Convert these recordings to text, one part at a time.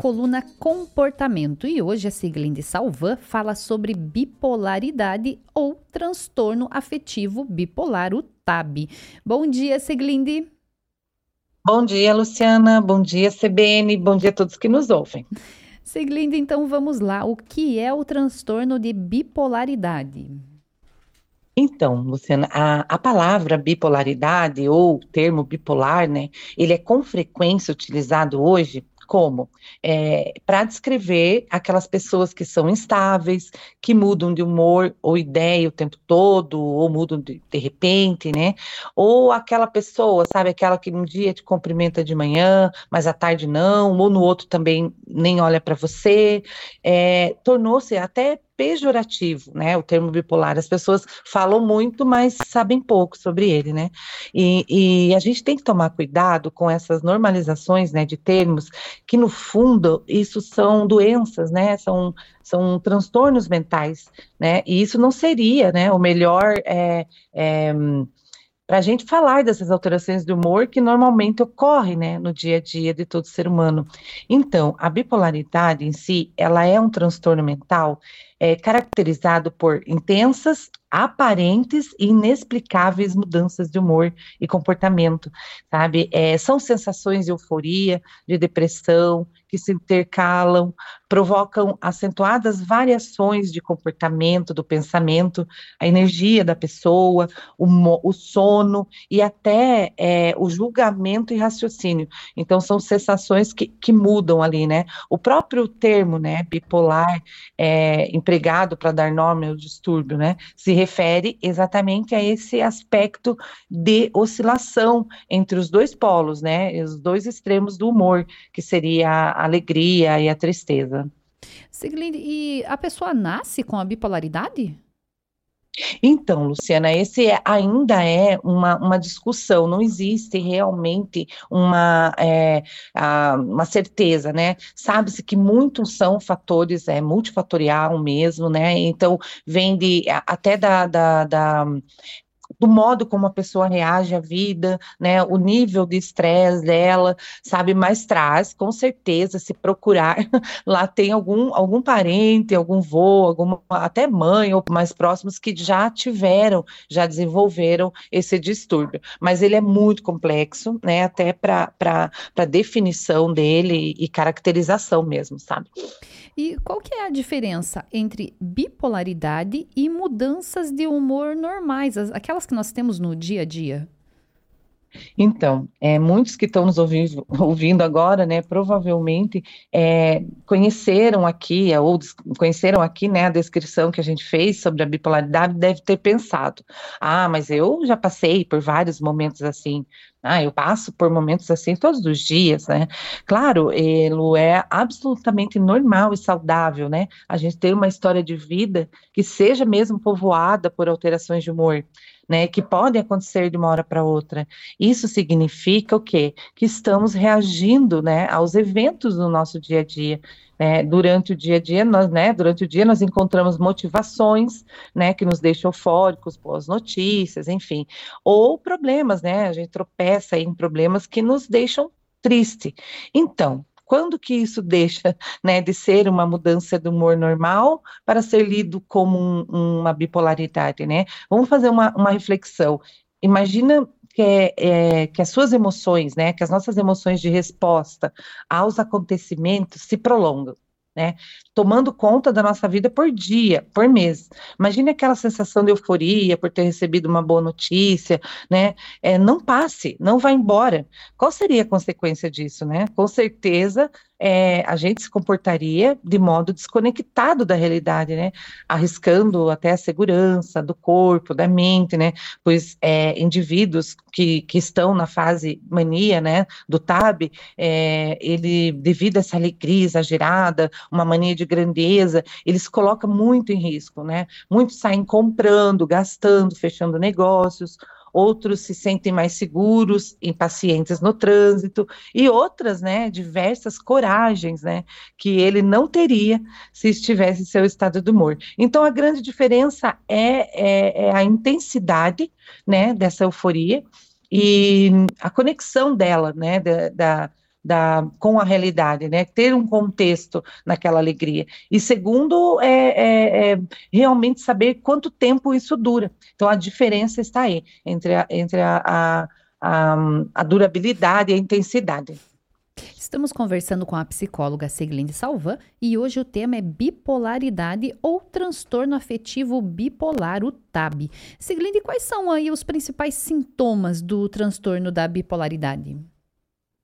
coluna Comportamento e hoje a Siglinde Salvan fala sobre bipolaridade ou transtorno afetivo bipolar, o TAB. Bom dia, Siglinde. Bom dia, Luciana. Bom dia, CBN. Bom dia a todos que nos ouvem. Siglinde, então vamos lá. O que é o transtorno de bipolaridade? Então, Luciana, a, a palavra bipolaridade ou termo bipolar, né, ele é com frequência utilizado hoje como? É, para descrever aquelas pessoas que são instáveis, que mudam de humor ou ideia o tempo todo, ou mudam de, de repente, né? Ou aquela pessoa, sabe, aquela que um dia te cumprimenta de manhã, mas à tarde não, ou no outro também nem olha para você. É, Tornou-se até pejorativo, né? O termo bipolar. As pessoas falam muito, mas sabem pouco sobre ele, né? E, e, a gente tem que tomar cuidado com essas normalizações, né, de termos que no fundo isso são doenças, né? São são transtornos mentais, né? E isso não seria, né? O melhor é, é para a gente falar dessas alterações de humor que normalmente ocorrem né, no dia a dia de todo ser humano. Então, a bipolaridade em si, ela é um transtorno mental é, caracterizado por intensas, aparentes e inexplicáveis mudanças de humor e comportamento, sabe? É, são sensações de euforia, de depressão, que se intercalam, provocam acentuadas variações de comportamento, do pensamento, a energia da pessoa, o, o sono e até é, o julgamento e raciocínio. Então, são sensações que, que mudam ali, né? O próprio termo, né, bipolar, é, empregado para dar nome ao distúrbio, né, se refere exatamente a esse aspecto de oscilação entre os dois polos, né, os dois extremos do humor, que seria a alegria e a tristeza. Siglinde, e a pessoa nasce com a bipolaridade? Então, Luciana, esse é, ainda é uma, uma discussão, não existe realmente uma, é, a, uma certeza, né? Sabe-se que muitos são fatores, é multifatorial mesmo, né? Então, vem de, até da, da, da do modo como a pessoa reage à vida, né, o nível de estresse dela, sabe, mas traz, com certeza, se procurar, lá tem algum, algum parente, algum vô, alguma, até mãe ou mais próximos que já tiveram, já desenvolveram esse distúrbio, mas ele é muito complexo, né, até para definição dele e caracterização mesmo, sabe. E qual que é a diferença entre bipolaridade e mudanças de humor normais, aquelas que nós temos no dia a dia? Então, é, muitos que estão nos ouvindo, ouvindo agora, né, provavelmente é, conheceram aqui, ou conheceram aqui, né, a descrição que a gente fez sobre a bipolaridade, deve ter pensado, ah, mas eu já passei por vários momentos assim, ah, eu passo por momentos assim todos os dias, né? Claro, Elo, é absolutamente normal e saudável, né? A gente ter uma história de vida que seja mesmo povoada por alterações de humor né, que podem acontecer de uma hora para outra. Isso significa o quê? Que estamos reagindo, né, aos eventos do nosso dia a dia. Né, durante o dia a dia, nós, né, durante o dia nós encontramos motivações, né, que nos deixam eufóricos, boas notícias, enfim, ou problemas, né, a gente tropeça em problemas que nos deixam triste. Então, quando que isso deixa né, de ser uma mudança do humor normal para ser lido como um, uma bipolaridade, né? Vamos fazer uma, uma reflexão. Imagina que, é, é, que as suas emoções, né, que as nossas emoções de resposta aos acontecimentos se prolongam né? Tomando conta da nossa vida por dia, por mês. Imagine aquela sensação de euforia por ter recebido uma boa notícia, né? É, não passe, não vá embora. Qual seria a consequência disso, né? Com certeza é, a gente se comportaria de modo desconectado da realidade, né? Arriscando até a segurança do corpo, da mente, né? Pois é, indivíduos que, que estão na fase mania, né? Do TAB, é, ele, devido a essa alegria exagerada, uma mania de grandeza, eles colocam muito em risco, né? Muitos saem comprando, gastando, fechando negócios, outros se sentem mais seguros, impacientes no trânsito, e outras, né, diversas coragens, né, que ele não teria se estivesse em seu estado de humor. Então, a grande diferença é, é, é a intensidade, né, dessa euforia e a conexão dela, né, da, da da, com a realidade, né? Ter um contexto naquela alegria. E segundo, é, é, é, realmente saber quanto tempo isso dura. Então, a diferença está aí entre a, entre a, a, a, durabilidade e a intensidade. Estamos conversando com a psicóloga Seglinde Salvan e hoje o tema é bipolaridade ou transtorno afetivo bipolar, o TAB. Seglinde, quais são aí os principais sintomas do transtorno da bipolaridade?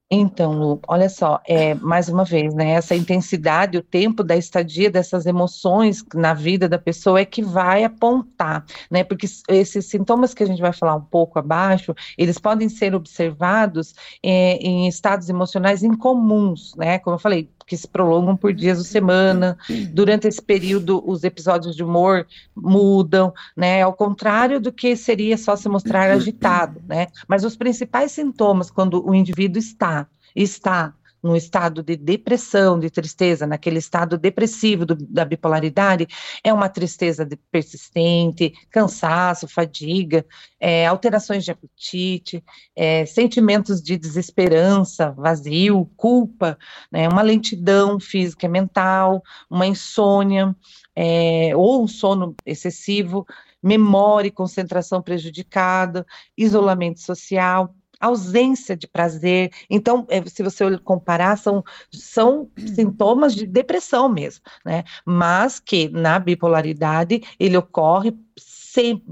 Então, Lu, olha só, é, mais uma vez, né, essa intensidade, o tempo da estadia dessas emoções na vida da pessoa é que vai apontar, né, porque esses sintomas que a gente vai falar um pouco abaixo, eles podem ser observados é, em estados emocionais incomuns, né, como eu falei, que se prolongam por dias ou semana. Durante esse período, os episódios de humor mudam, né? Ao contrário do que seria só se mostrar agitado, né? Mas os principais sintomas quando o indivíduo está está no estado de depressão, de tristeza, naquele estado depressivo do, da bipolaridade, é uma tristeza persistente, cansaço, fadiga, é, alterações de apetite, é, sentimentos de desesperança, vazio, culpa, né, uma lentidão física e mental, uma insônia, é, ou um sono excessivo, memória e concentração prejudicada, isolamento social, ausência de prazer. Então, é, se você comparar, são, são sintomas de depressão mesmo, né? Mas que na bipolaridade ele ocorre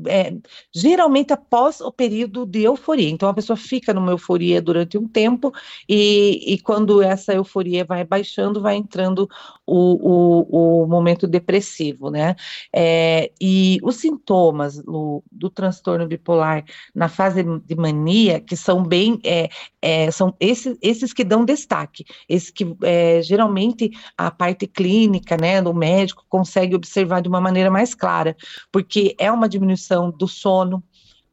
é, geralmente após o período de euforia. Então, a pessoa fica numa euforia durante um tempo, e, e quando essa euforia vai baixando, vai entrando o, o, o momento depressivo, né? É, e os sintomas do, do, transtorno bipolar na fase de mania, que são bem, é, é, são esses, esses que dão destaque, esses que é, geralmente a parte clínica, né, do médico consegue observar de uma maneira mais clara, porque é uma diminuição do sono,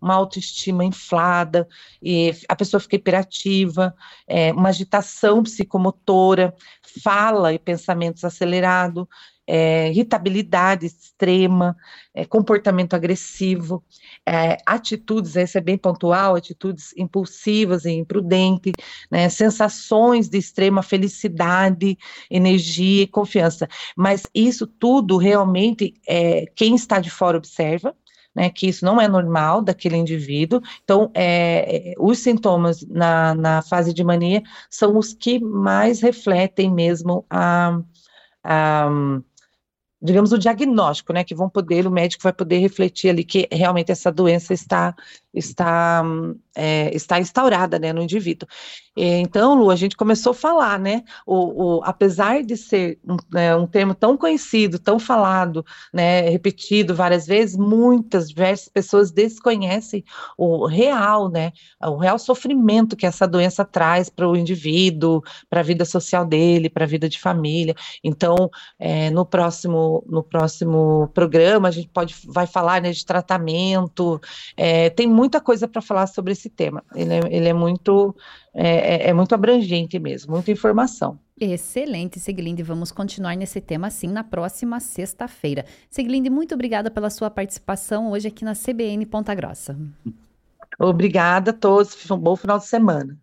uma autoestima inflada, e a pessoa fica hiperativa, é, uma agitação psicomotora, fala e pensamentos acelerados, é, irritabilidade extrema, é, comportamento agressivo, é, atitudes, esse é bem pontual, atitudes impulsivas e imprudentes, né, sensações de extrema felicidade, energia e confiança. Mas isso tudo realmente, é, quem está de fora observa, né, que isso não é normal daquele indivíduo. Então, é, os sintomas na, na fase de mania são os que mais refletem mesmo a, a digamos, o diagnóstico, né, que vão poder, o médico vai poder refletir ali que realmente essa doença está está, é, está instaurada né, no indivíduo. Então, Lu, a gente começou a falar, né? O, o apesar de ser um, né, um, termo tão conhecido, tão falado, né, repetido várias vezes, muitas, diversas pessoas desconhecem o real, né? O real sofrimento que essa doença traz para o indivíduo, para a vida social dele, para a vida de família. Então, é, no próximo no próximo programa a gente pode vai falar né, de tratamento. É, tem muita coisa para falar sobre esse tema. Ele é, ele é muito é, é, é muito abrangente mesmo, muita informação. Excelente, Siglinde. Vamos continuar nesse tema assim na próxima sexta-feira. Siglinde, muito obrigada pela sua participação hoje aqui na CBN Ponta Grossa. Obrigada a todos. Um bom final de semana.